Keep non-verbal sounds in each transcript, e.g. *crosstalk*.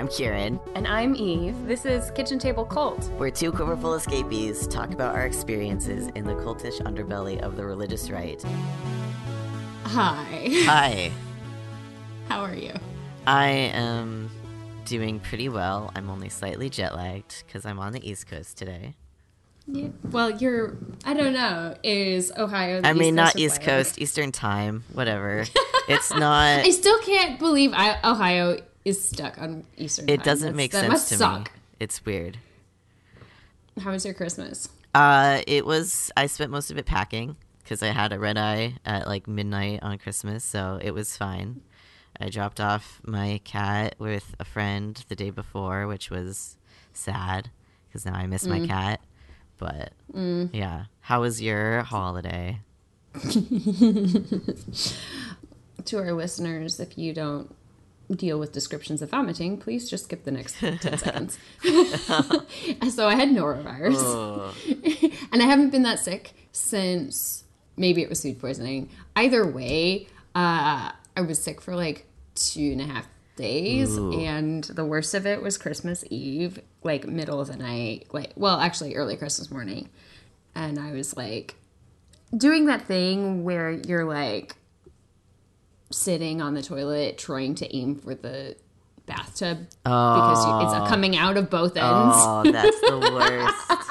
I'm Kieran. And I'm Eve. This is Kitchen Table Cult. We're two quiverful escapees talk about our experiences in the cultish underbelly of the religious right. Hi. Hi. *laughs* How are you? I am doing pretty well. I'm only slightly jet lagged because I'm on the East Coast today. Yeah. Well, you're. I don't know. Is Ohio? The I East mean, not Coast East Coast, Eastern Time, whatever. *laughs* it's not. I still can't believe I, Ohio is stuck on Eastern. It time. doesn't That's- make that sense must to suck. me. It's weird. How was your Christmas? Uh, it was. I spent most of it packing because I had a red eye at like midnight on Christmas, so it was fine. I dropped off my cat with a friend the day before, which was sad because now I miss my cat. But yeah, how was your holiday? *laughs* To our listeners, if you don't deal with descriptions of vomiting, please just skip the next 10 *laughs* seconds. *laughs* so I had norovirus. Oh, *laughs* and I haven't been that sick since maybe it was food poisoning. Either way, uh, I was sick for like two and a half days, Ooh. and the worst of it was Christmas Eve, like middle of the night, like well, actually early Christmas morning, and I was like doing that thing where you're like sitting on the toilet trying to aim for the bathtub because you, it's coming out of both ends. oh, that's the *laughs* worst.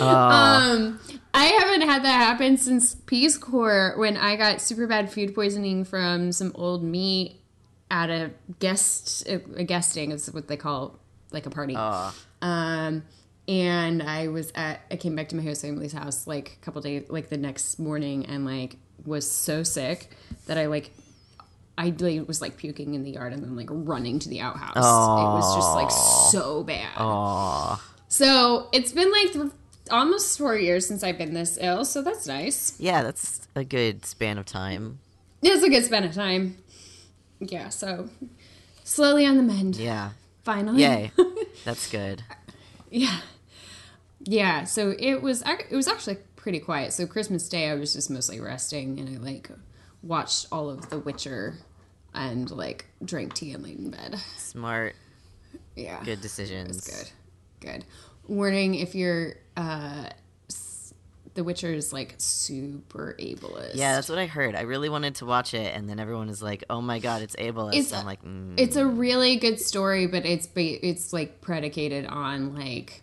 Oh, Um, I haven't had that happen since Peace Corps when I got super bad food poisoning from some old meat at a guest a guesting is what they call like a party. oh. Um, and I was at I came back to my host family's house like a couple days like the next morning and like was so sick that I like I like, was like puking in the yard and then like running to the outhouse. It was just like so bad. oh. So it's been like th- almost four years since I've been this ill, so that's nice. Yeah, that's a good span of time. It's a good span of time. Yeah, so slowly on the mend. Yeah. Finally. Yay. *laughs* That's good. yeah. Yeah, so it was it was actually pretty quiet. So Christmas Day I was just mostly resting and I like watched all of The Witcher and like drank tea and laid in bed. Smart. Yeah. Good decisions. Good. Good. Warning if you're uh The Witcher is like super ableist. Yeah, that's what I heard. I really wanted to watch it, and then everyone is like, "Oh my god, it's ableist." It's- I'm like, mm. it's a really good story, but it's it's like predicated on like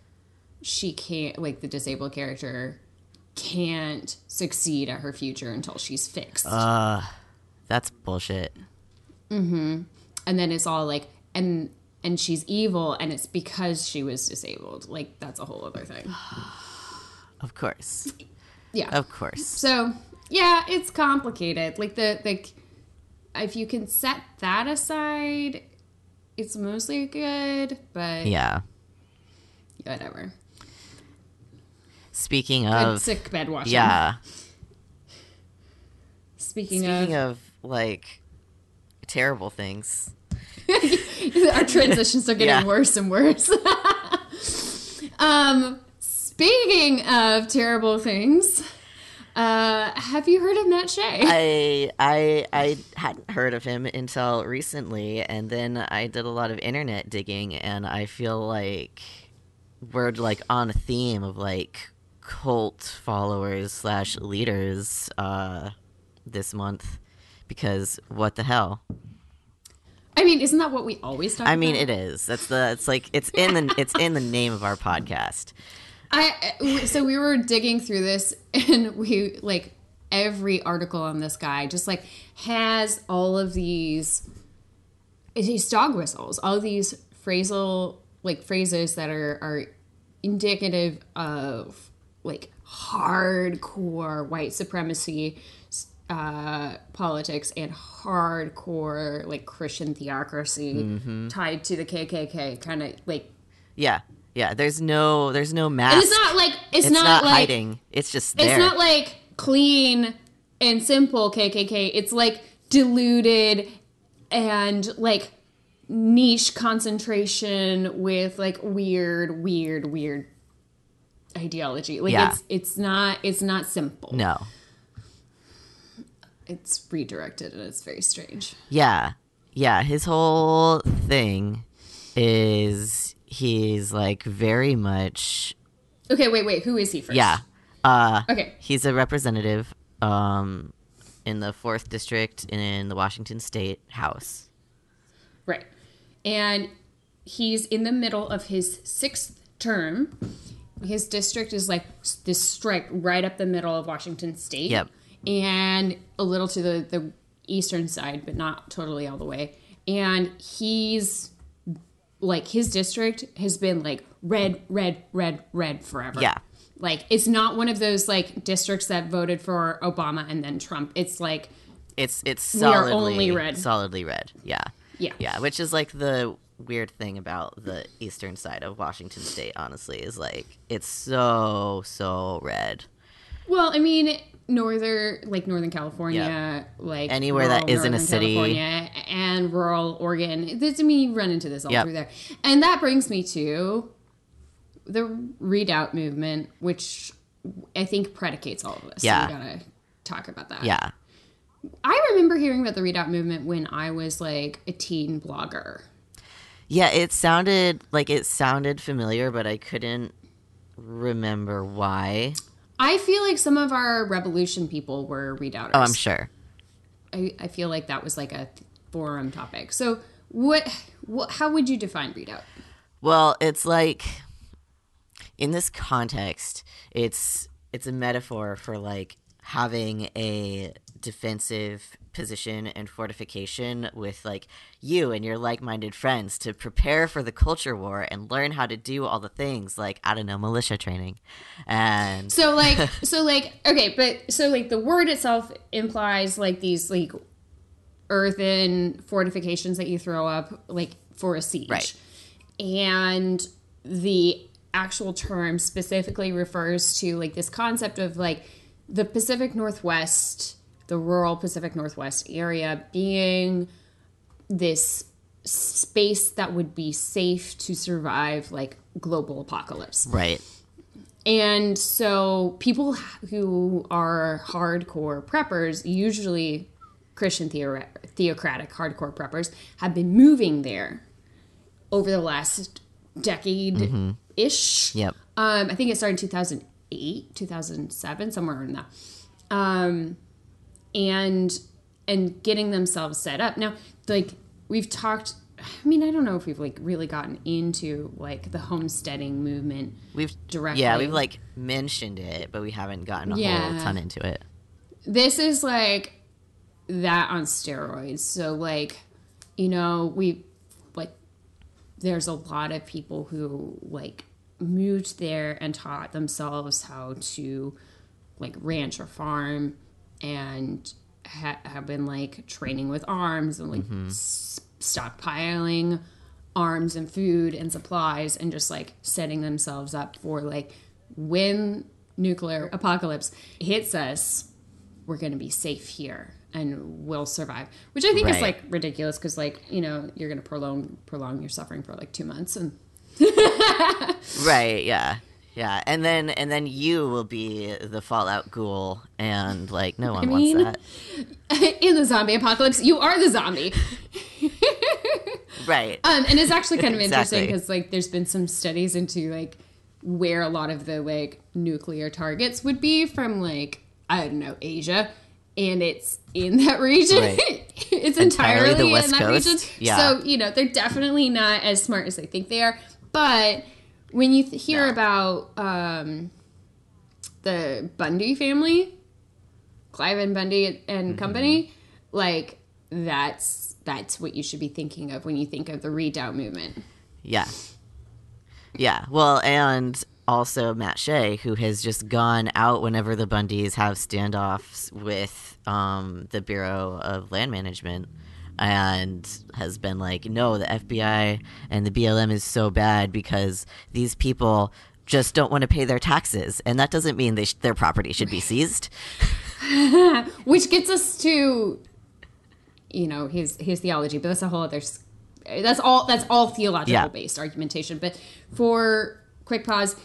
she can't like the disabled character can't succeed at her future until she's fixed, "Uh, that's bullshit." and then it's all like and and she's evil, and it's because she was disabled. Like that's a whole other thing. *sighs* Of course, Yeah. of course. So yeah, it's complicated. Like the like, if you can set that aside, it's mostly good. But Yeah. whatever. Speaking Good of, sick bed watching. yeah. Speaking, Speaking of, of like terrible things. *laughs* our transitions are getting *laughs* Yeah. worse and worse. *laughs* um, speaking of terrible things, uh, have you heard of Matt Shea? I I I hadn't heard of him until recently, and then I did a lot of internet digging, and I feel like we're like on a theme of like cult followers slash leaders uh, this month because what the hell? I mean, isn't that what we always talk about? I mean, about? it is. That's the. It's like it's in the it's in the name of our podcast. I so we were digging through this and *laughs* we like every article on this guy just like has all of these these dog whistles, all of these phrasal like phrases that are are indicative of like hardcore white supremacy uh, politics and hardcore like Christian theocracy tied to the KKK, kind of like. Yeah, yeah. There's no there's no mask. And it's not like it's, It's not, not like hiding. It's just there. it's not like clean and simple KKK. It's like diluted and like niche concentration with like weird, weird, weird ideology. Like Yeah. it's it's not it's not simple. no. It's redirected and it's very strange. Yeah. Yeah, his whole thing is he's like very much Okay, wait, wait. Who is he first? yeah. Uh Okay. he's a representative um in the 4th district in the Washington state house. Right. And he's in the middle of his sixth term. His district is like this strike right up the middle of Washington state. Yep. And a little to the, the eastern side, but not totally all the way. And he's like, his district has been like red, red, red, red forever. Yeah. Like, it's not one of those like districts that voted for Obama and then Trump. It's like, It's it's We are solidly only red. solidly red. Yeah. Yeah. Yeah, which is like the weird thing about the eastern side of Washington state honestly is like it's so so red. Well, I mean, northern, like Northern California, like Anywhere that isn't a city. California and rural Oregon. This, I mean, you run into this all Yep. through there, and that brings me to the redoubt movement, which I think predicates all of this. Yeah. so we gotta talk about that. Yeah. I remember hearing about the redoubt movement when I was like a teen blogger. Yeah, it sounded like it sounded familiar, but I couldn't remember why. I feel like some of our revolution people were redoubters. Oh, I'm sure. I, I feel like that was like a forum topic. So, what, what how would you define redoubt? Well, it's like in this context, it's it's a metaphor for like having a defensive position and fortification with like you and your like-minded friends to prepare for the culture war and learn how to do all the things like I don't know militia training. And So like *laughs* so like okay, but so like the word itself implies like these like earthen fortifications that you throw up like for a siege. Right. And the actual term specifically refers to like this concept of like the Pacific Northwest, the rural Pacific Northwest area being this space that would be safe to survive like global apocalypse. right. And so people who are hardcore preppers, usually Christian theo- theocratic hardcore preppers, have been moving there over the last decade ish. Yep. Um, I think it started in 2008, 2007, somewhere in that. Um, and and getting themselves set up. Now, like we've talked I mean, I don't know if we've like really gotten into like the homesteading movement. We've Directly. Yeah, we've like mentioned it, but we haven't gotten a Yeah. whole ton into it. This is like that on steroids. So like, you know, we like there's a lot of people who like moved there and taught themselves how to like ranch or farm and ha- have been like training with arms and like mm-hmm. s- stockpiling arms and food and supplies and just like setting themselves up for like when nuclear apocalypse hits us we're going to be safe here and we'll survive which i think is like ridiculous because like you know you're going to prolong prolong your suffering for like two months and Right, yeah. Yeah. And then and then you will be the Fallout ghoul and like no one mean- wants that. *laughs* in the zombie apocalypse you are the zombie *laughs* Right. Um, and it's actually kind of interesting because like there's been some studies into like where a lot of the like nuclear targets would be from like I don't know Asia, and it's in that region. Right. *laughs* it's Entirely entirely, the West in that Coast? region. Yeah. So you know they're definitely not as smart as they think they are. But when you th- hear No. about um, the Bundy family, Cliven Bundy and company, like that's that's what you should be thinking of when you think of the redoubt movement. Yeah. Yeah. Well, and also Matt Shea, who has just gone out whenever the Bundys have standoffs with um, the Bureau of Land Management and has been like, no, the FBI and the BLM is so bad because these people just don't want to pay their taxes. And that doesn't mean they sh- their property should be seized. *laughs* Which gets us to, you know, his his theology, but that's a whole other. That's all. That's all theological Yeah. based argumentation. But for quick pause,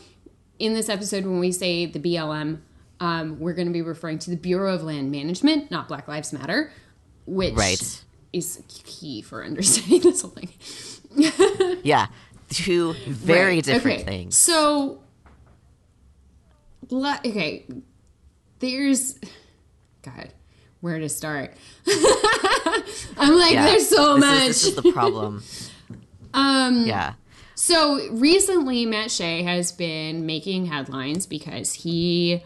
in this episode, when we say the BLM, um, we're going to be referring to the Bureau of Land Management, not Black Lives Matter, which Right. Is key for understanding *laughs* this whole thing. *laughs* yeah, two very Right, different okay. things. So, le- okay, there's, God, where to start? *laughs* I'm like, Yeah. there's so this much. Is, this is the problem. um, yeah. So recently, Matt Shea has been making headlines because he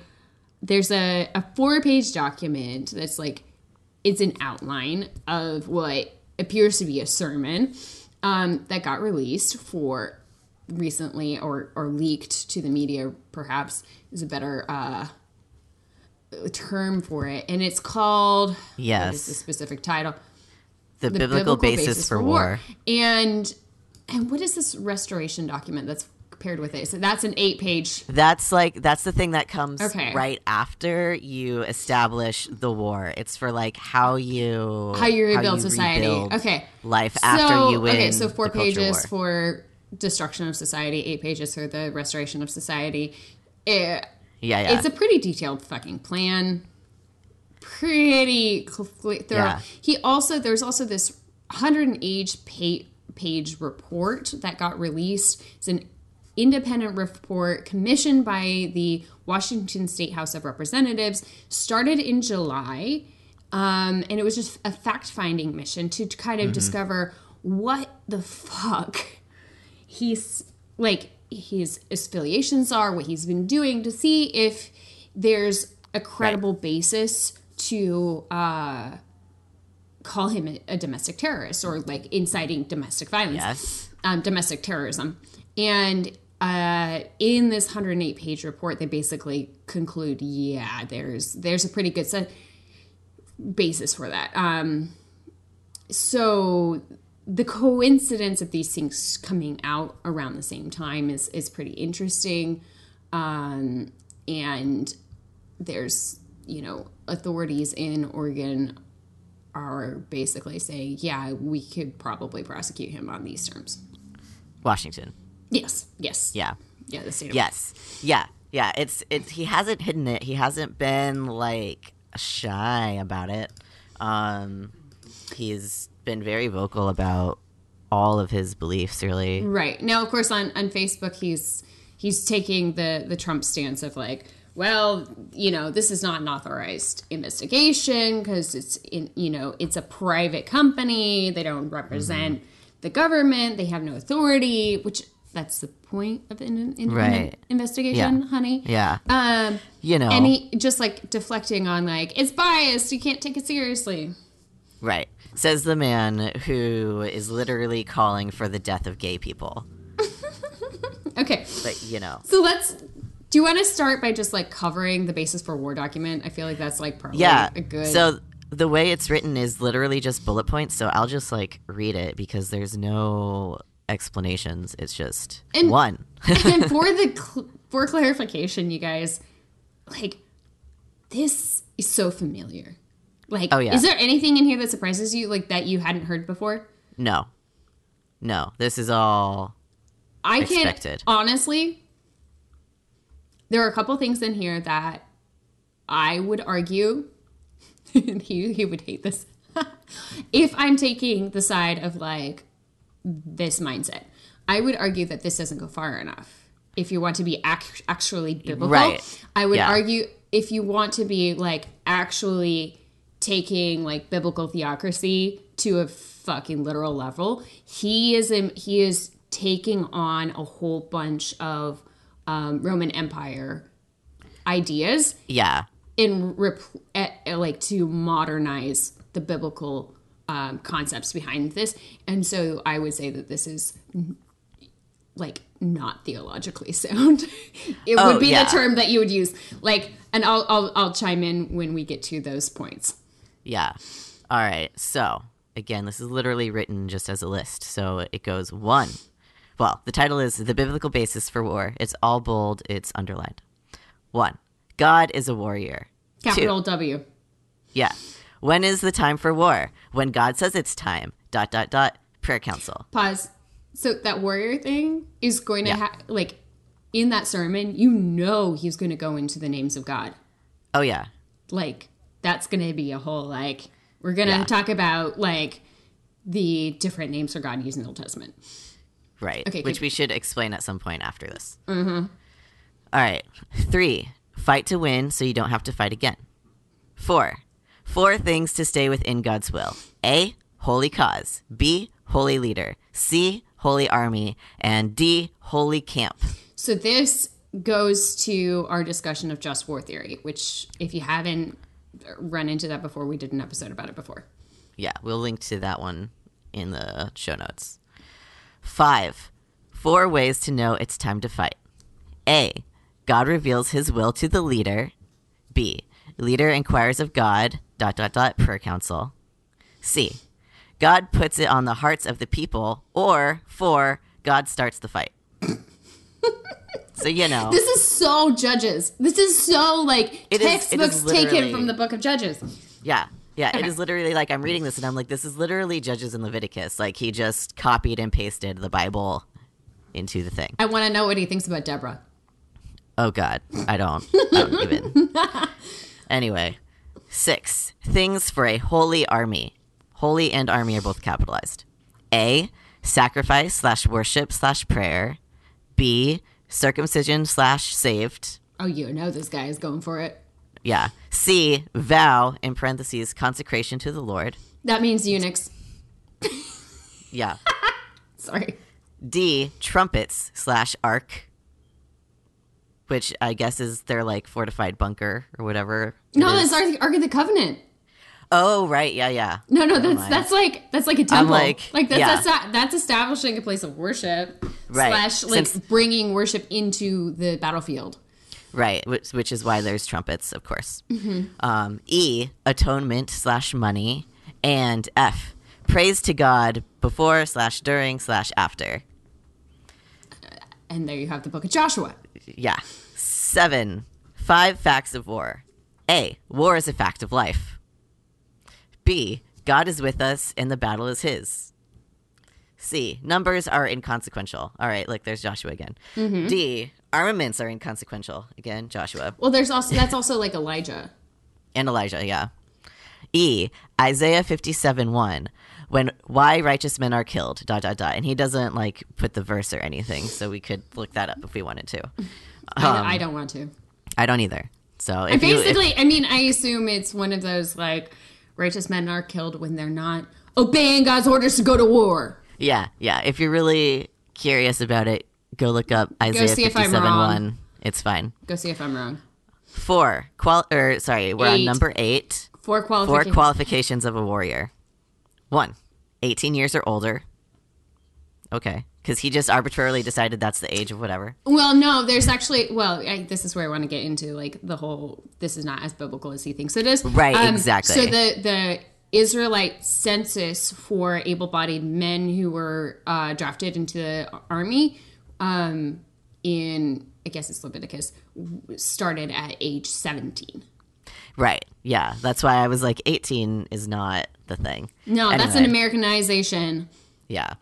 there's a, a four page document that's like it's an outline of what appears to be a sermon um, that got released for recently or or leaked to the media. Perhaps is a better uh, term for it, and it's called yes, the specific title? The, biblical, basis, for war. And and what is this restoration document that's paired with it? So that's an eight page. That's like that's the thing that comes Okay. right after you establish the war. It's for like how you How you rebuild you society. Okay. life So after you win. okay, so four pages for destruction of society, eight pages for the restoration of society. It, yeah, yeah. It's a pretty detailed fucking plan. Pretty thorough. Yeah. He also there's also this 108 page page report that got released. It's an independent report commissioned by the Washington State House of Representatives. Started in July, um, and it was just a fact finding mission to kind of Mm-hmm. discover what the fuck he's like his affiliations are, what he's been doing to see if there's a credible basis to uh, call him a, a domestic terrorist or like inciting domestic violence, yes. um, domestic terrorism. And uh, in this 108 page report, they basically conclude, yeah, there's there's a pretty good set basis for that. Um, so the coincidence of these things coming out around the same time is is pretty interesting um, and there's you know authorities in Oregon are basically saying yeah we could probably prosecute him on these terms Washington. Yes yes Yeah. yeah the state of Yes. Yeah. Yeah. It's it's he hasn't hidden it. He hasn't been like shy about it. Um he's been very vocal about all of his beliefs really. Right. Now of course on, on Facebook he's he's taking the the Trump stance of like, well, you know, this is not an authorized investigation because it's in you know, it's a private company. They don't represent the government. They have no authority, which that's the point of an independent Right. investigation, Yeah. honey. Yeah. Um You know. and he just like deflecting on like it's biased, you can't take it seriously. Right. Says the man who is literally calling for the death of gay people. *laughs* Okay. But you know. So let's. Do you want to start by just like covering the basis for war document? I feel like that's like probably Yeah. a good. So the way it's written is literally just bullet points, so I'll just like read it because there's no explanations. It's just And- one. *laughs* and for the cl- for clarification, you guys, like this is so familiar. Like, Oh, yeah. is there anything in here that surprises you, like that you hadn't heard before? no. No. This is all I can Expected. honestly. There are a couple things in here that I would argue, and *laughs* he he would hate this. *laughs* if I'm taking the side of like this mindset, I would argue that this doesn't go far enough. If you want to be ac- actually biblical, Right. I would Yeah. argue if you want to be like actually taking like biblical theocracy to a fucking literal level, he is in, he is taking on a whole bunch of um, Roman Empire ideas yeah. in rep- eh, eh, like to modernize the biblical um, concepts behind this and so i would say that this is like not theologically *laughs* sound it Oh, would be yeah. the term that you would use like and I'll, I'll i'll chime in when we get to those points Yeah. All right. So, again, this is literally written just as a list. So it goes one. Well, the title is The Biblical Basis for War. It's all bold, it's underlined. One. God is a warrior. capital w Yeah. When is the time for war? When God says it's time. Dot dot dot. Prayer council. pause so that warrior thing is going to Yeah. ha- like in that sermon you know he's going to go into the names of god Oh yeah. like that's gonna be a whole like we're gonna Yeah. talk about like the different names for God used in the Old Testament. Right. Okay, Which we should explain at some point after this. Mm-hmm. All right. Three, fight to win so you don't have to fight again. Four, four things to stay within God's will A, holy cause. B, holy leader. C, holy army. And D, holy camp. So this goes to our discussion of just war theory, which if you haven't run into that before, we did an episode about it before. Yeah, we'll link to that one in the show notes. Five, four ways to know it's time to fight. A, God reveals his will to the leader. B, leader inquires of God, dot, dot, dot, prayer council. C, God puts it on the hearts of the people. Or four, God starts the fight. *laughs* so, you know. This is so Judges. This is so like It is- it is textbooks taken from the book of Judges. Yeah. Yeah, it Okay. is literally like I'm reading this and I'm like, this is literally Judges in Leviticus. Like he just copied and pasted the Bible into the thing. I want to know what he thinks about Deborah. Oh God, I don't. I don't even. *laughs* Anyway, six things for a holy army. Holy and army are both capitalized. A sacrifice slash worship slash prayer. B circumcision slash saved. Oh, you know this guy is going for it. Yeah. C vow in parentheses consecration to the Lord. That means eunuchs. *laughs* Yeah. Sorry. D trumpets slash ark, which I guess is their like fortified bunker or whatever. No, that's Ark, Ark of the Covenant. oh right, yeah, yeah. No, no, that's mind. that's like that's like a temple. like, like that's yeah. that's, that's establishing a place of worship Right. slash like Since- bringing worship into the battlefield. Right, which, which is why there's trumpets, of course. Mm-hmm. Um, e atonement slash money, and F praise to God before slash during slash after. And there you have the book of Joshua. Yeah. Seven. Five facts of war. A. War is a fact of life. B. God is with us and the battle is his. C. Numbers are inconsequential. All right, look, there's Joshua again. Mm-hmm. D. Armaments are inconsequential. Again, Joshua. Well, there's also that's also like Elijah. And Elijah, yeah. E. Isaiah 57 1. When why righteous men are killed, dot dot dot. And he doesn't like put the verse or anything, so we could look that up if we wanted to. *laughs* I, I um, don't want to. I don't either. So I if you, if- basically, I mean, I assume it's one of those like righteous men are killed when they're not obeying God's orders to go to war. Yeah, yeah. If you're really curious about it, go look up Isaiah see if I'm 57 wrong. 1. It's fine. Go see if I'm wrong. Four, qual- or sorry, we're on number eight. Four Four qualifications. qualifications of a warrior. One, 18 years or older. Okay. Because he just arbitrarily decided that's the age of whatever. Well, no, there's actually. Well, I, this is where I want to get into like the whole. This is not as biblical as he thinks it is. Um, Right, exactly. So the the Israelite census for able-bodied men who were uh, drafted into the army um, in I guess it's Leviticus started at age 17. Right. Yeah. That's why I was like, 18 is not the thing. No, that's an Americanization. Yeah.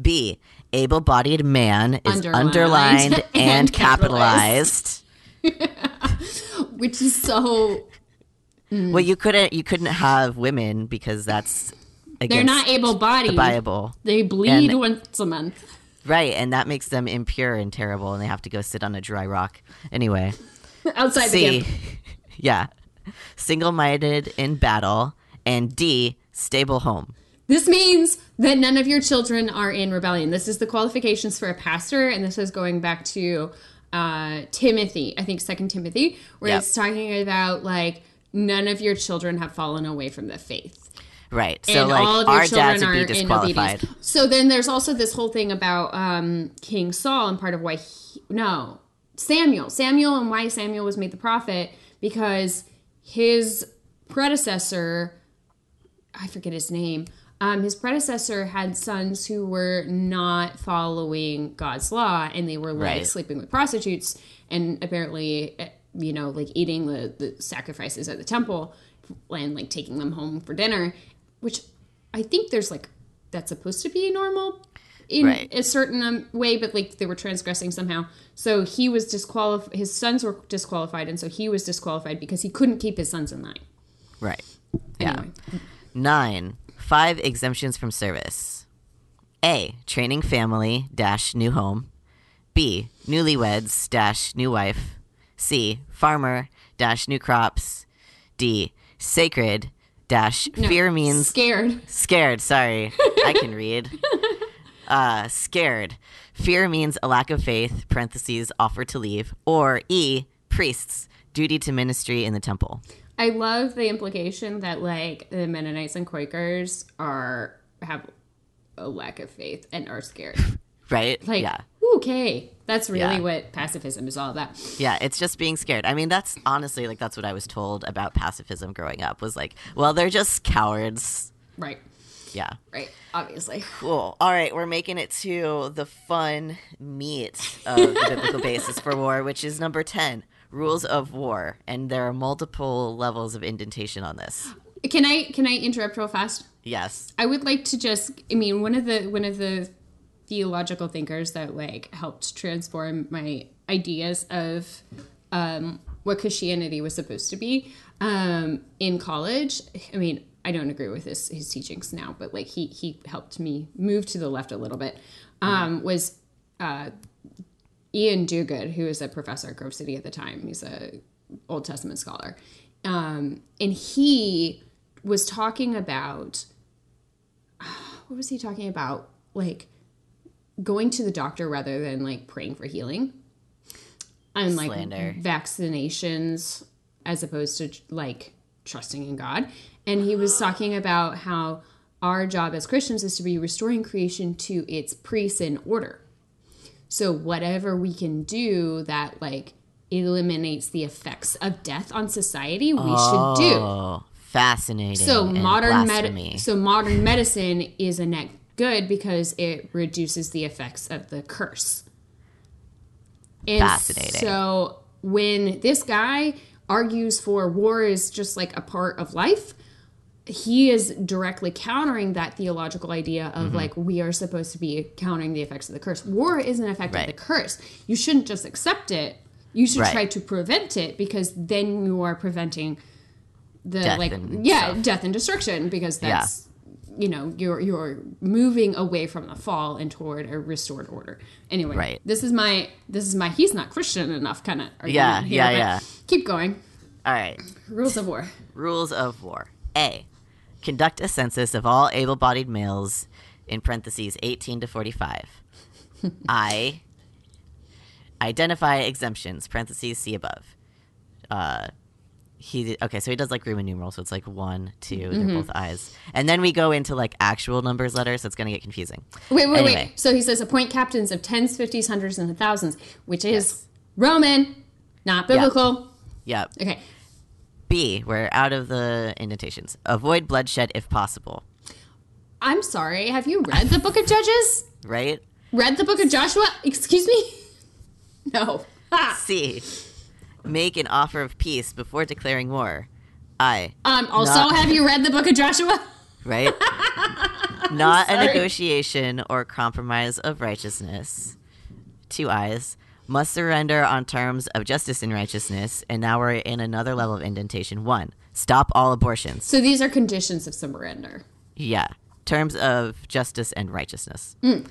B. Able bodied man is Underlined underlined, *laughs* and and, capitalized. capitalized. *laughs* which is so mm. Well, you couldn't you couldn't have women because that's they're not able the bodied. Bible, They bleed And- once a month. right? And that makes them impure and terrible, and they have to go sit on a dry rock. Anyway, *laughs* Outside the camp. yeah, single-minded in battle, and D, stable home. This means that none of your children are in rebellion. This is the qualifications for a pastor, and this is going back to uh, Timothy, I think Second Timothy, where Yep. it's talking about like none of your children have fallen away from the faith. Right. So and like all of your our children dads are would be in disqualified. obedience. So then there's also this whole thing about um, King Saul and part of why he, no Samuel Samuel and why Samuel was made the prophet because his predecessor I forget his name um, his predecessor had sons who were not following God's law and they were like Right. sleeping with prostitutes and apparently eh, you know like eating the, the sacrifices at the temple and like taking them home for dinner which I think there's like that's supposed to be normal in Right. a certain um, way, but like they were transgressing somehow. So he was disqualified. His sons were disqualified, and so he was disqualified because he couldn't keep his sons in line. Right. Yeah. Nine. Five exemptions from service. A. Training family dash new home. B. Newlyweds dash new wife. C. Farmer dash new crops. D. Sacred dash No, fear means scared. Scared, sorry. I can *laughs* read. Uh, scared. Fear means a lack of faith, parentheses, offer to leave. Or E, priests, duty to ministry in the temple. I love the implication that like the Mennonites and Quakers are have a lack of faith and are scared. *laughs* Right? Like, yeah. okay, that's really Yeah. what pacifism is all about. Yeah, it's just being scared. I mean, that's honestly like that's what I was told about pacifism growing up was like, well, they're just cowards. Right, Yeah. right. Obviously, Cool. All right, we're making it to the fun meat of the biblical basis for war, which is number 10, rules of war. And there are multiple levels of indentation on this. can I can I interrupt real fast? Yes. I would like to just I mean one of the one of the theological thinkers that like helped transform my ideas of um, what Christianity was supposed to be um, in college. I mean, I don't agree with his his teachings now, but like he he helped me move to the left a little bit. Um, was uh, Iain Duguid, who was a professor at Grove City at the time. He's a Old Testament scholar, um, and he was talking about *sighs* what was he talking about? Like going to the doctor rather than like praying for healing, and like Slander. vaccinations as opposed to like trusting in God. And he was talking about how our job as Christians is to be restoring creation to its pre-sin order. So whatever we can do that like eliminates the effects of death on society, we should do. Oh, fascinating. So modern med- so modern medicine is a net good because it reduces the effects of the curse. And Fascinating. So when this guy argues for war is just like a part of life, he is directly countering that theological idea of Mm-hmm. like we are supposed to be countering the effects of the curse. War is an effect Right. of the curse. You shouldn't just accept it. You should Right. try to prevent it because then you are preventing the Death like yeah stuff. death and destruction because Yeah. that's you know you're you're moving away from the fall and toward a restored order anyway Right. this is my this is my he's not christian enough kind of Yeah, yeah, yeah. keep going All right. rules of war Rules of war. A. Conduct a census of all able bodied males in parentheses 18 to 45. *laughs* I. Identify exemptions, parentheses see above. Uh, he okay, so he does like Roman numerals, so it's like one, 2 they Mm-hmm. they're both eyes, and then we go into like actual numbers letters, so it's gonna get confusing. wait wait Anyway. wait so he says appoint captains of tens fifties hundreds and thousands which is roman not biblical Yep. okay B. We're out of the indentations. Avoid bloodshed if possible. i'm sorry have you read the book of judges *laughs* Right. read the book of joshua excuse me *laughs* no Ah. C. Make an offer of peace before declaring war. I. um also Not- have you read the book of joshua *laughs* Right? Not a negotiation or compromise of righteousness. Two eyes. Must surrender on terms of justice and righteousness. And now we're in another level of indentation. One. Stop all abortions. So these are conditions of surrender. Yeah. Terms of justice and righteousness. Mm.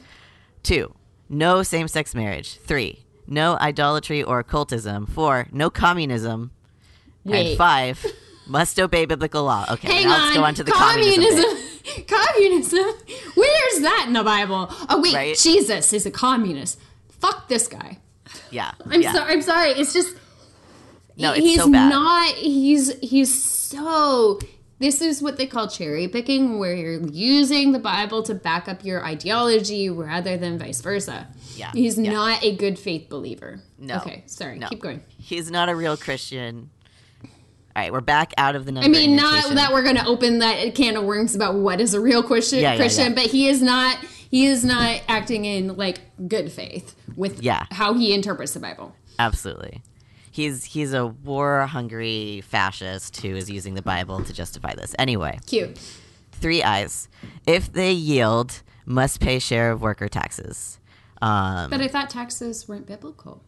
Two, no same sex marriage. Three, no idolatry or occultism. Four, no communism. And Wait. five, must obey biblical law. Okay, Hang now on. let's go on to the communism. communism. *laughs* communism. Where's that in the Bible? Oh wait, Right? Jesus is a communist. Fuck this guy. Yeah. *laughs* I'm yeah. sorry. I'm sorry. It's just No, it's he's so bad. not. He's he's so. This is what they call cherry picking, where you're using the Bible to back up your ideology rather than vice versa. Yeah, He's yeah. not a good faith believer. No. Okay, sorry. No. Keep going. He's not a real Christian. All right, we're back out of the number. I mean, not that we're going to open that can of worms about what is a real Christian, Yeah, yeah, Christian, but he is not. He is not acting in like good faith with Yeah. how he interprets the Bible. Absolutely. He's he's a war hungry fascist who is using the Bible to justify this. Anyway. Cute. three eyes. If they yield, must pay share of worker taxes. Um, But I thought taxes weren't biblical.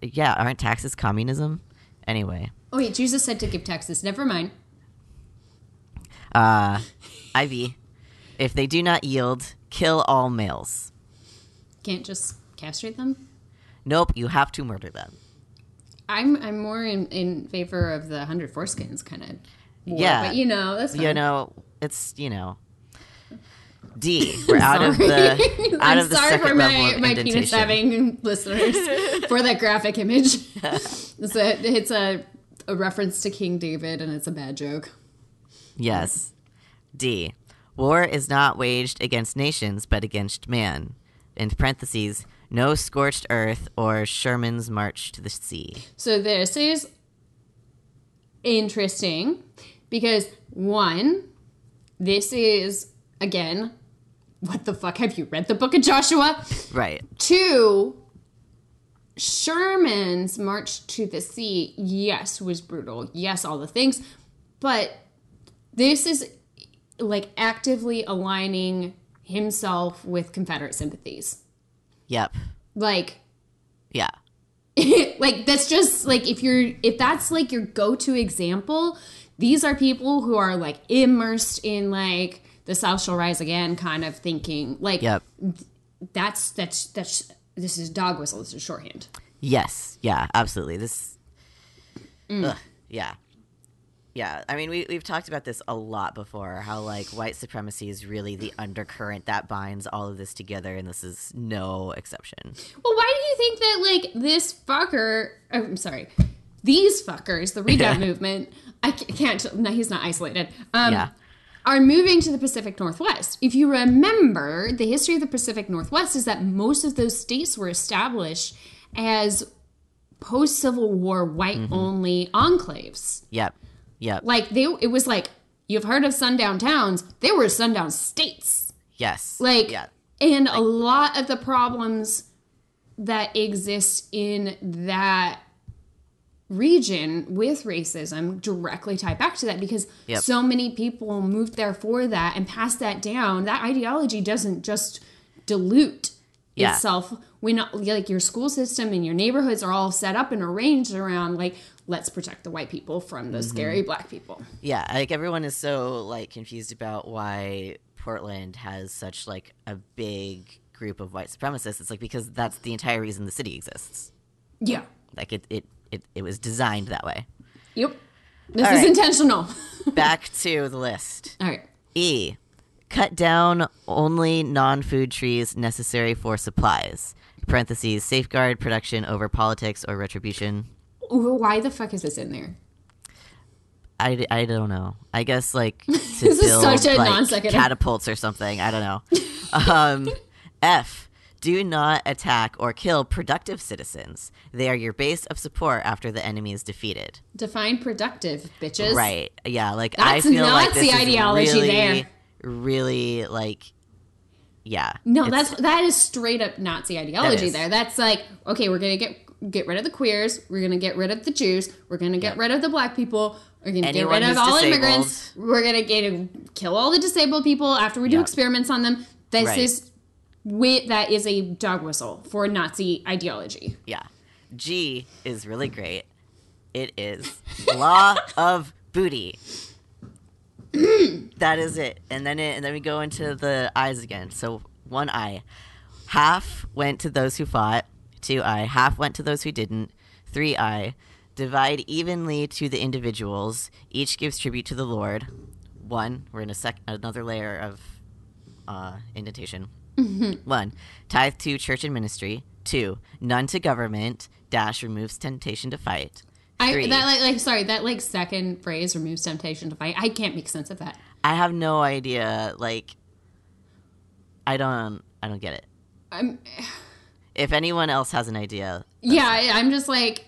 yeah, aren't taxes communism? Anyway, Oh wait, Jesus said to give taxes. Never mind. uh, IV. If they do not yield, kill all males. Can't just castrate them. Nope, you have to murder them. I'm I'm more in, in favor of the hundred foreskins kind of. Yeah. but you know that's fine. You know, it's you know. D. We're *laughs* out of the *laughs* out I'm of the sorry second for level my, of my penis having *laughs* listeners for that graphic image. it's a it's a, a reference to King David, and it's a bad joke. Yes. D. War is not waged against nations, but against man. In parentheses, no scorched earth or Sherman's march to the sea. So this is interesting because one, this is again, what the fuck? Have you read the book of Joshua? Right. Two, Sherman's march to the sea, yes, was brutal. Yes, all the things. But this is like actively aligning himself with Confederate sympathies. Yep. Like, Yeah. *laughs* like that's just like if you're if that's like your go-to example these are people who are like immersed in like the south shall rise again kind of thinking like Yep. that's that's that's this is dog whistle this is shorthand Yes. Yeah. Absolutely. This. Mm. Ugh, yeah. Yeah. I mean, we we've talked about this a lot before. How like white supremacy is really the undercurrent that binds all of this together, and this is no exception. well why do you think that like this fucker oh, i'm sorry these fuckers the redoubt *laughs* movement i can't no he's not isolated um Yeah. are moving to the Pacific Northwest. If you remember, the history of the Pacific Northwest is that most of those states were established as post Civil War white only enclaves. Yep. Yep. Like they it was like you've heard of sundown towns, they were sundown states. yes. Like Yeah. and a lot of the problems that exist in that region with racism directly tie back to that because Yep. so many people moved there for that and passed that down. That ideology doesn't just dilute Yeah. itself when like your school system and your neighborhoods are all set up and arranged around like let's protect the white people from the mm-hmm. scary black people. Yeah, like everyone is so like confused about why Portland has such like a big group of white supremacists. It's like because that's the entire reason the city exists. Yeah. Like it it it, it was designed that way. Yep. This All is right. intentional. *laughs* Back to the list. all right. E. Cut down only non-food trees necessary for supplies. Parentheses safeguard production over politics or retribution. Why the fuck is this in there? I, I don't know. I guess like *laughs* to This is such a like, non sequitur. catapults or something. I don't know. *laughs* Um, F. Do not attack or kill productive citizens. They are your base of support after the enemy is defeated. Define productive, bitches. Right? Yeah. Like I That's feel like this is ideology really, there. really like, yeah. No, that's that is straight up Nazi ideology is. there. That's like, okay, we're gonna get get rid of the queers, we're gonna get rid of the Jews, we're gonna get Yep. rid of the black people, we're gonna Anyone get rid of all disabled. immigrants, we're gonna get kill all the disabled people after we do Yep. experiments on them. This Right. is wait that is a dog whistle for Nazi ideology. Yeah. G is really great. It is *laughs* law of booty. *clears throat* that is it. And then it, and then we go into the eyes again. So one eye. Half went to those who fought. Two eye. Half went to those who didn't. 3i, Divide evenly to the individuals. Each gives tribute to the Lord. One. We're in a sec another layer of uh, indentation. One, tithe to church and ministry. Two, none to government. Dash removes temptation to fight. I that like like sorry that like second phrase removes temptation to fight. I can't make sense of that. I have no idea. Like, I don't. I don't get it. I'm If anyone else has an idea, yeah. I- I'm just like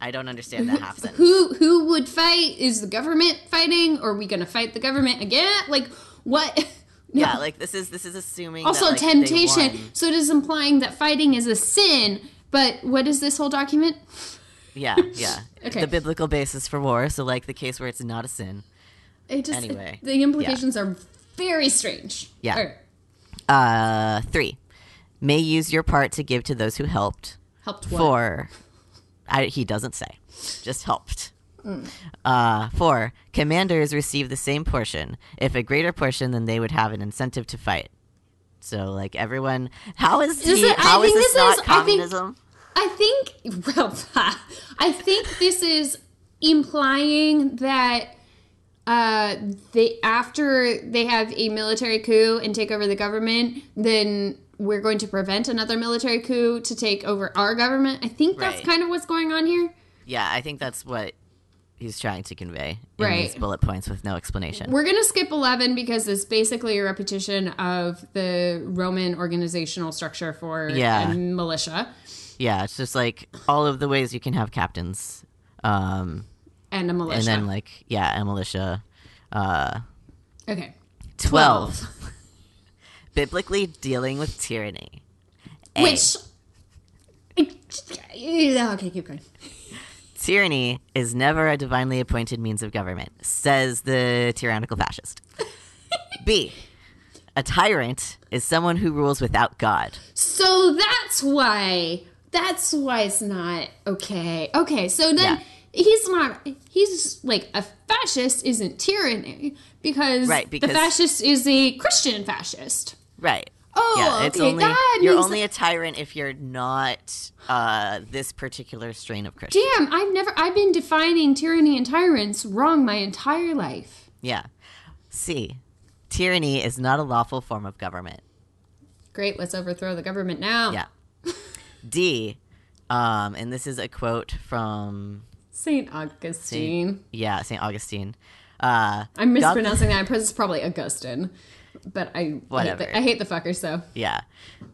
I don't understand that half sentence. who who would fight? Is the government fighting? Or are we gonna fight the government again? Like what? *laughs* Yeah, like this is this is assuming. also that, like, temptation. So it is implying that fighting is a sin. But what is this whole document? Yeah, *laughs* yeah. Okay. The biblical basis for war. So like the case where it's not a sin. It just Anyway, the implications are very strange. Yeah. Uh, three. May use your part to give to those who helped. helped what? For, I, he doesn't say, just helped. Uh, four, commanders receive the same portion, if a greater portion, then they would have an incentive to fight. So, like everyone, how is This the, is- how is this this not is- I think- I think, well, *laughs* I think this is implying that uh, they after they have a military coup and take over the government, then we're going to prevent another military coup to take over our government. I think that's Right. kind of what's going on here. Yeah, I think that's what he's trying to convey in Right. these bullet points with no explanation. We're going to skip 11 because it's basically a repetition of the Roman organizational structure for Yeah. a militia Yeah, it's just like all of the ways you can have captains, um, and a militia. and then like yeah, a militia. Uh, okay. Twelve. Biblically dealing with tyranny. A. Which. Okay, keep going. Tyranny is never a divinely appointed means of government, says the tyrannical fascist. B. A tyrant is someone who rules without God. So that's why. That's why it's not okay. Okay, so then Yeah. he's not. He's like a fascist isn't tyranny because, Right, because- the fascist is a Christian fascist. Right. Oh, yeah, it's okay, only that you're only a tyrant if you're not uh, this particular strain of Christian. Damn, I've never. I've been defining tyranny and tyrants wrong my entire life. Yeah. C. Tyranny is not a lawful form of government. Great, let's overthrow the government now. Yeah. *laughs* D. Um, and this is a quote from Saint Augustine. yeah Saint Augustine. Uh, I'm God- mispronouncing that. It's probably Augustine, but I hate Whatever. the, I hate the fucker. So Yeah.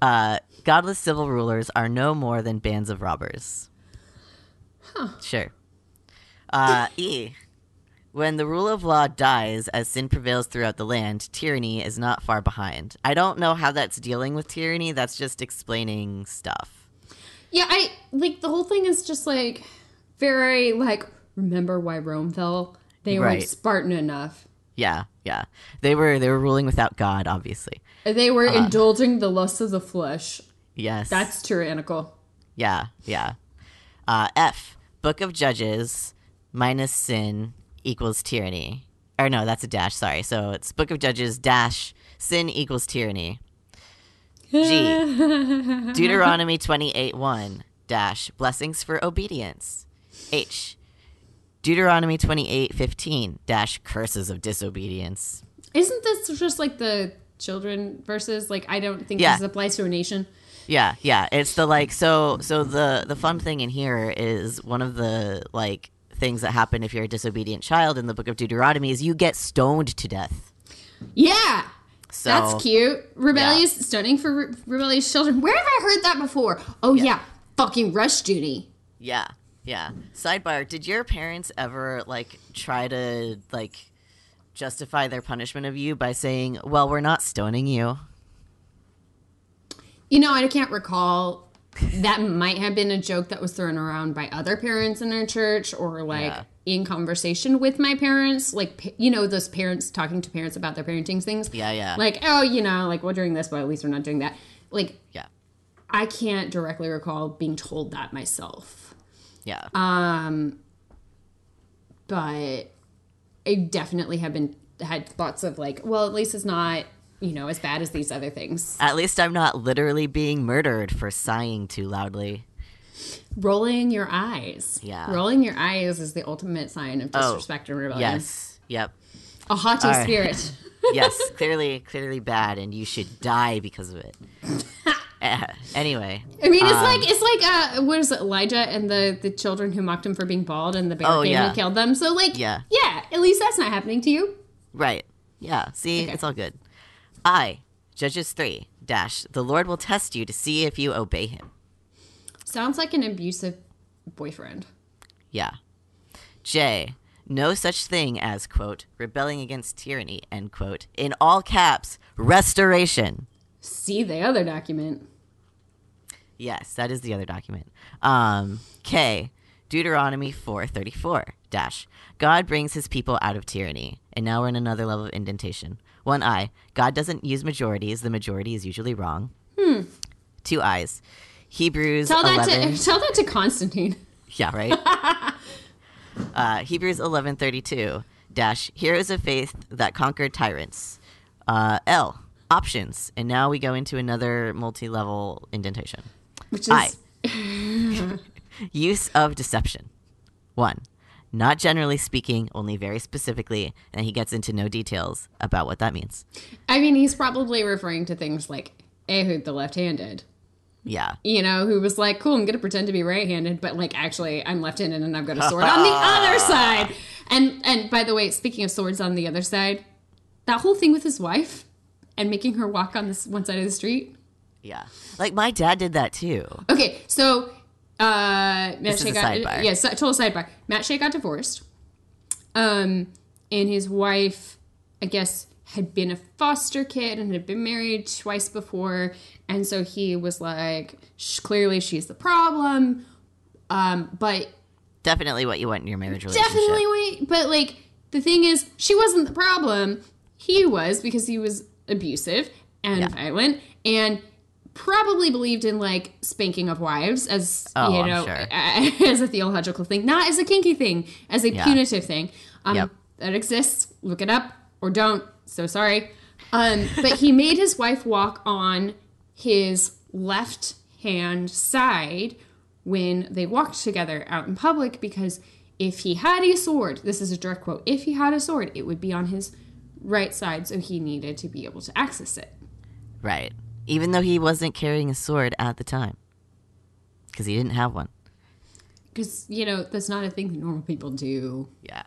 Uh, godless civil rulers are no more than bands of robbers. Huh. Sure. Uh, e. When the rule of law dies as sin prevails throughout the land, tyranny is not far behind. I don't know how that's dealing with tyranny. That's just explaining stuff. yeah, I like the whole thing is just like very like remember why Rome fell? They weren't Spartan enough. Yeah, yeah. They were they were ruling without God, obviously. They were Uh-huh. indulging the lusts of the flesh. Yes. That's tyrannical. Yeah, yeah. Uh, F. Book of Judges minus sin equals tyranny. Or no, that's a dash. Sorry. So it's Book of Judges dash sin equals tyranny. G. *laughs* Deuteronomy twenty eight one dash blessings for obedience. H. Deuteronomy twenty eight fifteen dash curses of disobedience. Isn't this just like the children verses? Like I don't think Yeah. this applies to a nation. Yeah, yeah. It's the like so so the the fun thing in here is one of the like things that happen if you're a disobedient child in the book of Deuteronomy is you get stoned to death. Yeah. So That's cute. Rebellious stunning for re- rebellious children. Where have I heard that before? Oh yeah, fucking Rushdoony. Yeah. Yeah. Sidebar, did your parents ever like try to like justify their punishment of you by saying, "Well, we're not stoning you." You know, I can't recall. That might have been a joke that was thrown around by other parents in our church or like Yeah. in conversation with my parents. Like, you know, those parents talking to parents about their parenting things. Yeah, yeah. Like, oh, you know, like we're doing this, but at least we're not doing that. Like, yeah. I can't directly recall being told that myself. Yeah. Um, but I definitely have been had thoughts of like, well, at least it's not you know as bad as these other things. At least I'm not literally being murdered for sighing too loudly. Rolling your eyes, Yeah. rolling your eyes is the ultimate sign of Oh, disrespect and rebellion. Yes. Yep. a haughty right. spirit. *laughs* yes, clearly, clearly bad, and you should die because of it. *laughs* *laughs* Anyway, I mean, it's Um, like it's like uh, what is it, Elijah and the the children who mocked him for being bald, and the bear Oh, came yeah. and killed them. So like, Yeah. yeah, at least that's not happening to you. right? Yeah. See, Okay. it's all good. I Judges three dash. The Lord will test you to see if you obey Him. Sounds like an abusive boyfriend. Yeah. J. No such thing as quote rebelling against tyranny end quote in all caps restoration. See the other document. Yes, that is the other document. Um, K. Deuteronomy 4:34 dash. God brings his people out of tyranny. And now we're in another level of indentation. One I. God doesn't use majorities. The majority is usually wrong. Hmm. Two I's. Hebrews Tell that 11. to *laughs* tell that to Constantine. Yeah, right. *laughs* Uh, Hebrews 11:32 dash heroes of faith that conquered tyrants. Uh, L options, and now we go into another multi-level indentation. Which is I. *laughs* Use of deception. One, not generally speaking, only very specifically, and he gets into no details about what that means. I mean, he's probably referring to things like Ehud the left-handed. Yeah. You know, who was like, "Cool, I'm gonna pretend to be right-handed, but like actually, I'm left-handed and I've got a sword on the *laughs* other side." And and by the way, speaking of swords on the other side, that whole thing with his wife and making her walk on this one side of the street. Yeah. Like my dad did that too. Okay, so uh, Matt Shea got sidebar. yeah, total sidebar. Matt Shea got divorced, um, and his wife, I guess, had been a foster kid and had been married twice before, and so he was like, clearly she's the problem, um, but Definitely what you want in your marriage relationship. definitely wait. But like the thing is, she wasn't the problem. He was because he was abusive and Yeah. violent and probably believed in like spanking of wives as Oh, you know sure. *laughs* as a theological thing, not as a kinky thing, as a Yeah. punitive thing. Um, Yep. That exists. Look it up or don't. So sorry. Um, but he made his wife walk on his left hand side when they walked together out in public because if he had a sword, this is a direct quote, if he had a sword, it would be on his right side, so he needed to be able to access it. Right. Even though he wasn't carrying a sword at the time. Because he didn't have one. Because, you know, that's not a thing that normal people do. Yeah.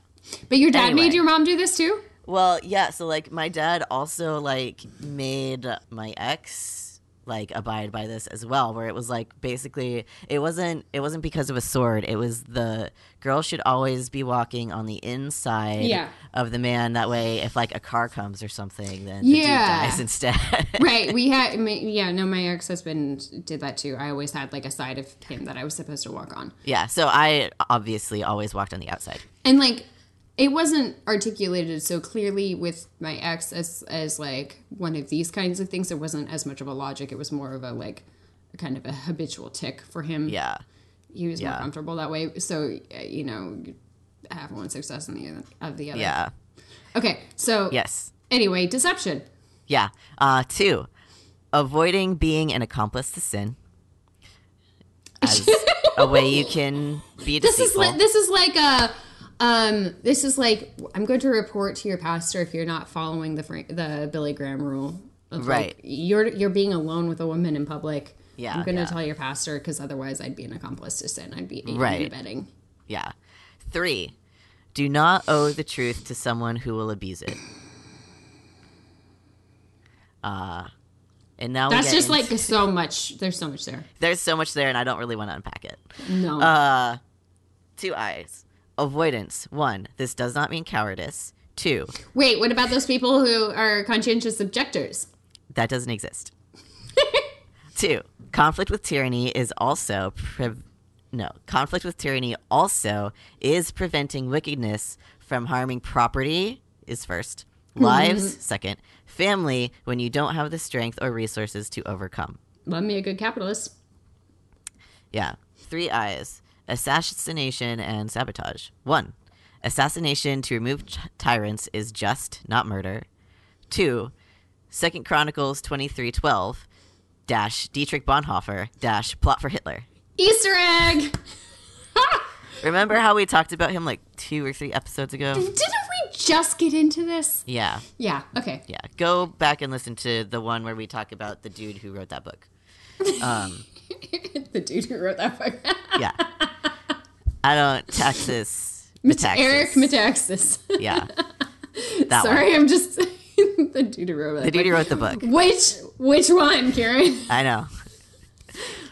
But your dad Anyway. made your mom do this too? Well, yeah, so like my dad also like made my ex like abide by this as well where it was like basically it wasn't it wasn't because of a sword it was the girl should always be walking on the inside Yeah. of the man that way if like a car comes or something then the Yeah. dude dies *laughs* instead right. We had, my- yeah, no, my ex husband did that too. I always had like a side of him that I was supposed to walk on. yeah so i obviously always walked on the outside and like it wasn't articulated so clearly with my ex as as like one of these kinds of things. There wasn't as much of a logic. It was more of a like a kind of a habitual tick for him. Yeah. He was more comfortable that way. So you know have one success in the other, of the other. Yeah. Okay so yes. anyway deception. Yeah. Uh, two, avoiding being an accomplice to sin as *laughs* a way you can be deceitful. this is like this is like a um this is like i'm going to report to your pastor if you're not following the the billy graham rule of, Right. like, you're you're being alone with a woman in public Yeah, i'm going to yeah. tell your pastor because otherwise i'd be an accomplice to sin i'd be aiding Right. and abetting yeah. Three, do not owe the truth to someone who will abuse it. Uh, and now that's just into- like so much there's so much there there's so much there, and I don't really want to unpack it. no Uh, two eyes. Avoidance. One, this does not mean cowardice. Two, wait what about those people who are conscientious objectors That doesn't exist. *laughs* Two, conflict with tyranny is also pre- no conflict with tyranny also is preventing wickedness from harming property is first, hmm. lives second, family when you don't have the strength or resources to overcome. Let me a good capitalist Yeah, three eyes: assassination and sabotage. One, assassination to remove ch- tyrants is just, not murder. Two, Second Chronicles twenty three twelve dash Dietrich Bonhoeffer dash plot for Hitler. easter egg *laughs* Remember how we talked about him like two or three episodes ago? didn't we just get into this Yeah, yeah okay yeah. Go back and listen to the one where we talk about the dude who wrote that book. *laughs* Um, *laughs* the dude who wrote that book yeah. I don't Texas. *laughs* Metaxas. Eric Metaxas. Yeah. *laughs* That Sorry, one. I'm just the dude who wrote that. The dude who wrote the book. Which which one, Karen? I know.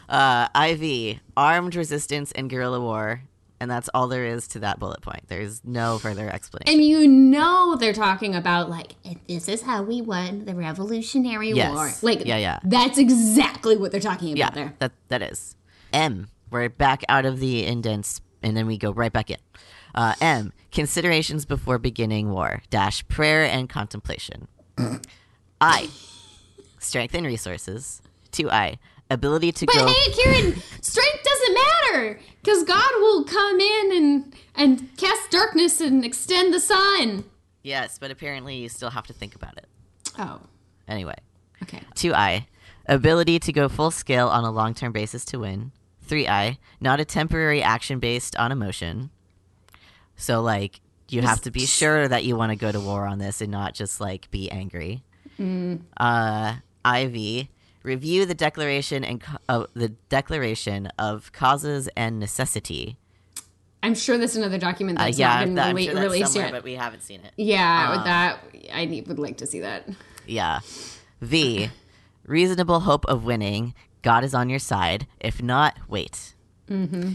Uh, IV, armed resistance and guerrilla war. And that's all there is to that bullet point. There's no further explanation. And you know they're talking about like this is how we won the Revolutionary Yes. War. Like Yeah, yeah. That's exactly what they're talking about yeah, there. that that is. M, we're back out of the indents, and then we go right back in. Uh, M, considerations before beginning war, dash prayer and contemplation. *clears throat* I, strength and resources. 2I, ability to But go. But hey, Kieran, strength doesn't matter because God will come in and and cast darkness and extend the sun. Yes, but apparently you still have to think about it. Oh, Anyway, okay. 2i, ability to go full scale on a long term basis to win. 3i, not a temporary action based on emotion. So, like, you have to be sure that you want to go to war on this and not just, like, be angry. Uh, IV, review the declaration and uh, the declaration of causes and necessity. I'm sure that's another document Uh, that's yeah, not been that- sure released yet. but we haven't seen it. yeah, Um, with that I need, would like to see that. Yeah. V. Reasonable hope of winning. God is on your side. If not, wait. Mm-hmm.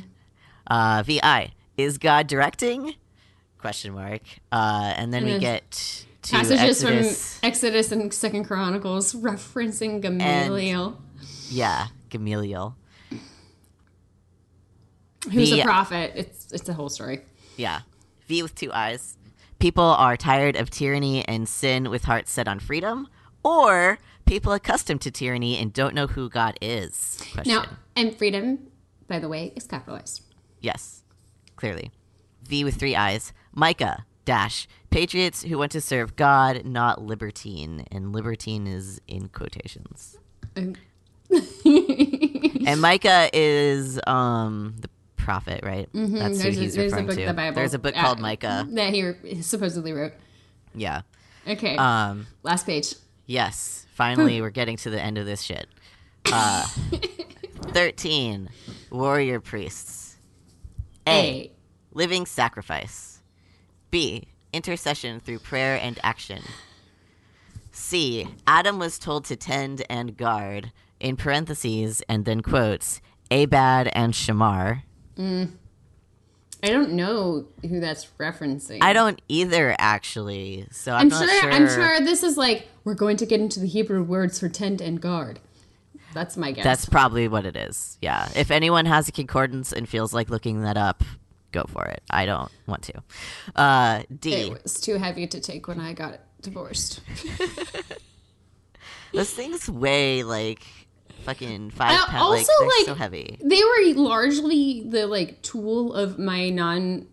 Uh, Vi. Is God directing? Question mark. Uh, and then we get Passages Exodus. from Exodus and Second Chronicles referencing Gamaliel, Yeah, Gamaliel. who's the- a prophet. It's it's a whole story. Yeah. V with two eyes. People are tired of tyranny and sin with hearts set on freedom, or people accustomed to tyranny and don't know who God is. Question. Now, and freedom, by the way, is capitalized. Yes, clearly. V with three eyes. Micah dash patriots who want to serve God, not libertine, and libertine is in quotations. And Micah is um the prophet, right? That's who Mm-hmm. There's a- he's there's a referring book, to. the Bible. There's a book uh, called Micah. that he supposedly wrote. Yeah. Okay, Um. last page. Yes. Finally, we're getting to the end of this shit. Uh, *laughs* Thirteen warrior priests. A. A. living sacrifice. B. Intercession through prayer and action. C. Adam was told to tend and guard, in parentheses, and then quotes, Abad and Shamar. Mm. I don't know who that's referencing. I don't either, actually. So I'm, I'm not sure, sure. I'm sure this is like we're going to get into the Hebrew words for tent and guard. That's my guess. That's probably what it is. Yeah. If anyone has a concordance and feels like looking that up, go for it. I don't want to. Uh, D. it was too heavy to take when I got divorced. *laughs* Those things weigh like fucking five pounds. Like, also, they're like, so heavy. They were largely the like tool of my non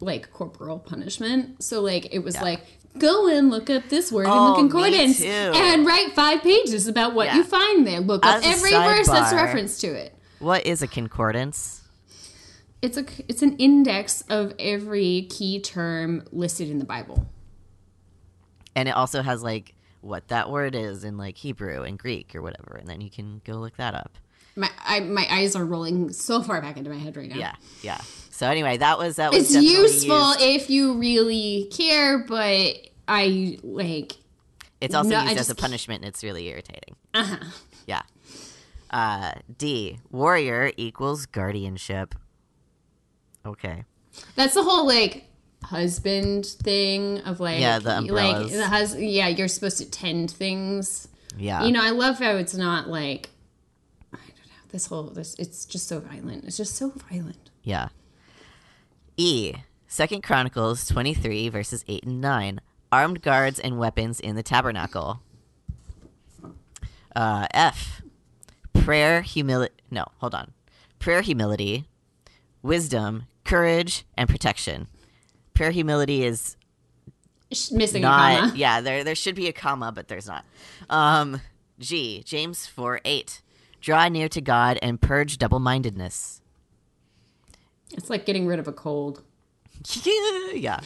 like corporal punishment. So like it was like go and look up this word Oh, in the concordance and write five pages about what Yeah. you find there. Look up As every verse that's reference to it. What is a concordance? It's a it's an index of every key term listed in the Bible. And it also has like what that word is in like Hebrew and Greek or whatever, and then you can go look that up. My I, my eyes are rolling so far back into my head right now. Yeah, yeah. So anyway, that was that was It's useful used- if you really care, but I like It's also No, used as a punishment, and it's really irritating. uh-huh. Yeah. Uh, D. Warrior equals guardianship. Okay. That's the whole like husband thing of like Yeah, the like umbrellas. the hus- yeah, you're supposed to tend things. Yeah. You know, I love how it's not like I don't know, this whole this it's just so violent. It's just so violent. Yeah. E. Second Chronicles 23, verses 8 and 9. Armed guards and weapons in the tabernacle. Uh, F. Prayer, humility. No, hold on. Prayer, humility, wisdom, courage, and protection. Prayer, humility is Missing a comma. *laughs* Yeah, there there should be a comma, but there's not. Um, G. James 4 8. Draw near to God and purge double mindedness. It's like getting rid of a cold. *laughs* yeah.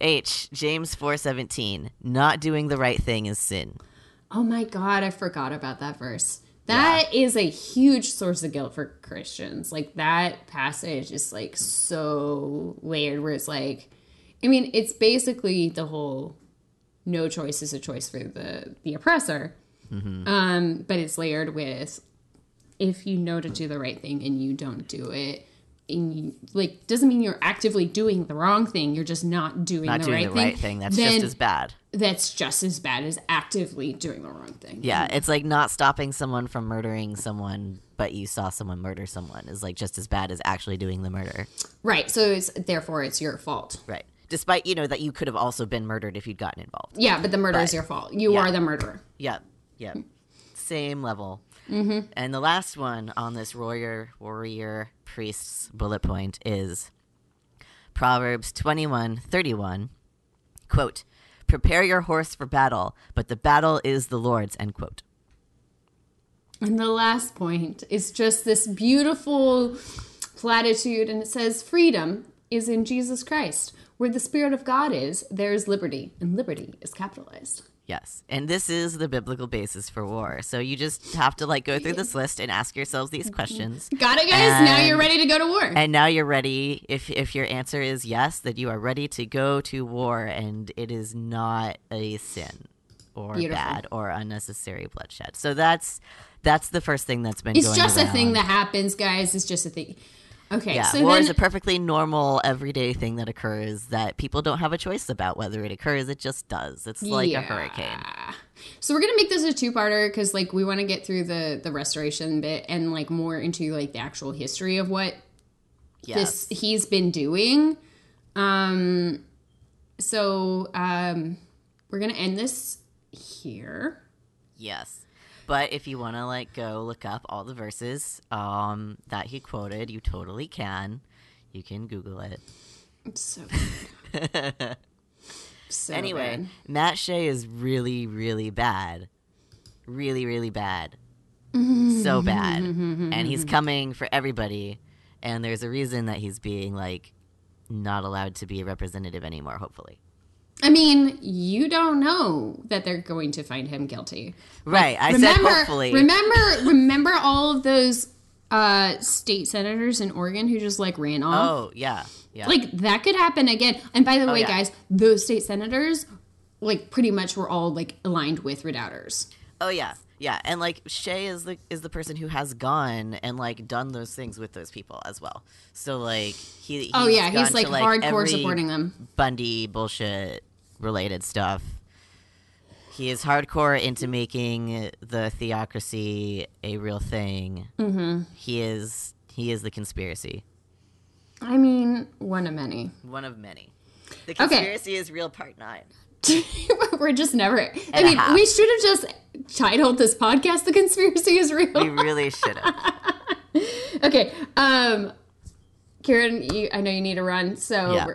H. James 4:17. Not doing the right thing is sin. Oh my god, I forgot about that verse. That is a huge source of guilt for Christians. Like that passage is like so layered where it's like I mean, it's basically the whole no choice is a choice for the the oppressor. Um, but it's layered with if you know to do the right thing and you don't do it, and like doesn't mean you're actively doing the wrong thing. You're just not doing Not the, doing right, the thing. right thing. That's then just as bad. That's just as bad as actively doing the wrong thing. Yeah, it's like not stopping someone from murdering someone, but you saw someone murder someone is like just as bad as actually doing the murder. Right. So it's therefore it's your fault. Right. Despite, you know, that you could have also been murdered if you'd gotten involved. Yeah, but the murder is your fault. You Yeah. are the murderer. Yep. Yep. Same level. Mm-hmm. And the last one on this warrior warrior priest's bullet point is Proverbs twenty one thirty one. Quote, prepare your horse for battle, but the battle is the Lord's, end quote. And the last point is just this beautiful platitude, and it says, Freedom is in Jesus Christ. Where the Spirit of God is, there is liberty, and liberty is capitalized. Yes. And this is the biblical basis for war. So you just have to like go through this list and ask yourselves these mm-hmm. questions. Got it, guys? now you're ready to go to war. And now you're ready. If if your answer is yes, that you are ready to go to war and it is not a sin or Beautiful. bad or unnecessary bloodshed. So that's that's the first thing that's been it's just a thing that happens, guys. It's just a thing. Okay, Yeah, so war then is a perfectly normal, everyday thing that occurs that people don't have a choice about whether it occurs. It just does. It's like Yeah. a hurricane. So we're gonna make this a two-parter because like we want to get through the the restoration bit and like more into like the actual history of what Yes. this he's been doing. Um, so um, we're gonna end this here. Yes. But if you want to like go look up all the verses um, that he quoted, you totally can. You can Google it. It's so *laughs* so anyway, good. Matt Shea is really, really bad. Really, really bad. so bad. And he's *laughs* coming for everybody. And there's a reason that he's being like not allowed to be a representative anymore, hopefully. I mean, you don't know that they're going to find him guilty. Right. I remember, said hopefully. Remember, remember all of those uh, state senators in Oregon who just like ran off. oh, yeah. Yeah. Like that could happen again. And by the way, yeah. guys, those state senators, like pretty much were all like aligned with redoubters. Oh yeah, yeah, and like Shea is the is the person who has gone and like done those things with those people as well. So like he. He's Oh yeah, he's like, to, hardcore supporting them. Bundy bullshit related stuff. He is hardcore into making the theocracy a real thing. Mm-hmm. He is he is the conspiracy, I mean, one of many. one of many. The conspiracy is real part nine. *laughs* We're just never. I mean, we should have just titled this podcast "The Conspiracy Is Real." We really should have. *laughs* okay, um, Karen, you, I know you need to run, so Yeah.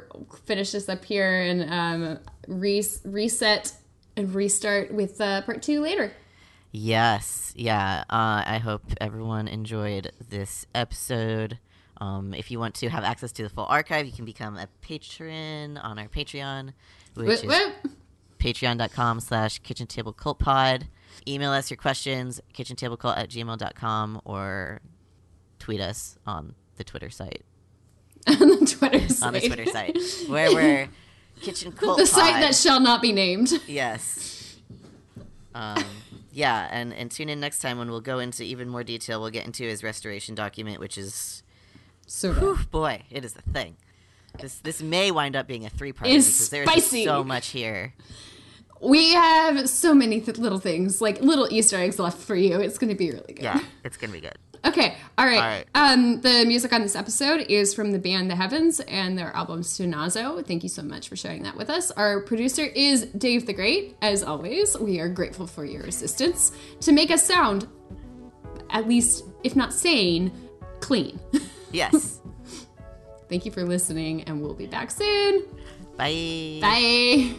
finish this up here and um, re- reset and restart with uh, part two later. Yes, yeah. Uh, I hope everyone enjoyed this episode. Um, if you want to have access to the full archive, you can become a patron on our Patreon, which Whoop, is patreon.com slash kitchen table cult pod. Email us your questions, kitchentablecult at gmail.com, or tweet us on the Twitter site. *laughs* on the Twitter site. On the Twitter site, where we're *laughs* kitchen cult the site Pod. that shall not be named. Yes. Um, yeah, and, and tune in next time when we'll go into even more detail. We'll get into his restoration document, which is, So whew, boy, it is a thing. This this may wind up being a three part because there's spicy. so much here. we have so many th- little things, like little Easter eggs left for you. It's going to be really good. Yeah, it's gonna be good. Okay, all right. All right. Um, the music on this episode is from the band The Heavens and their album Sunazo. Thank you so much for sharing that with us. Our producer is Dave the Great. As always, we are grateful for your assistance to make us sound, at least, if not sane, clean. *laughs* Yes. Thank you for listening, and we'll be back soon. Bye. Bye.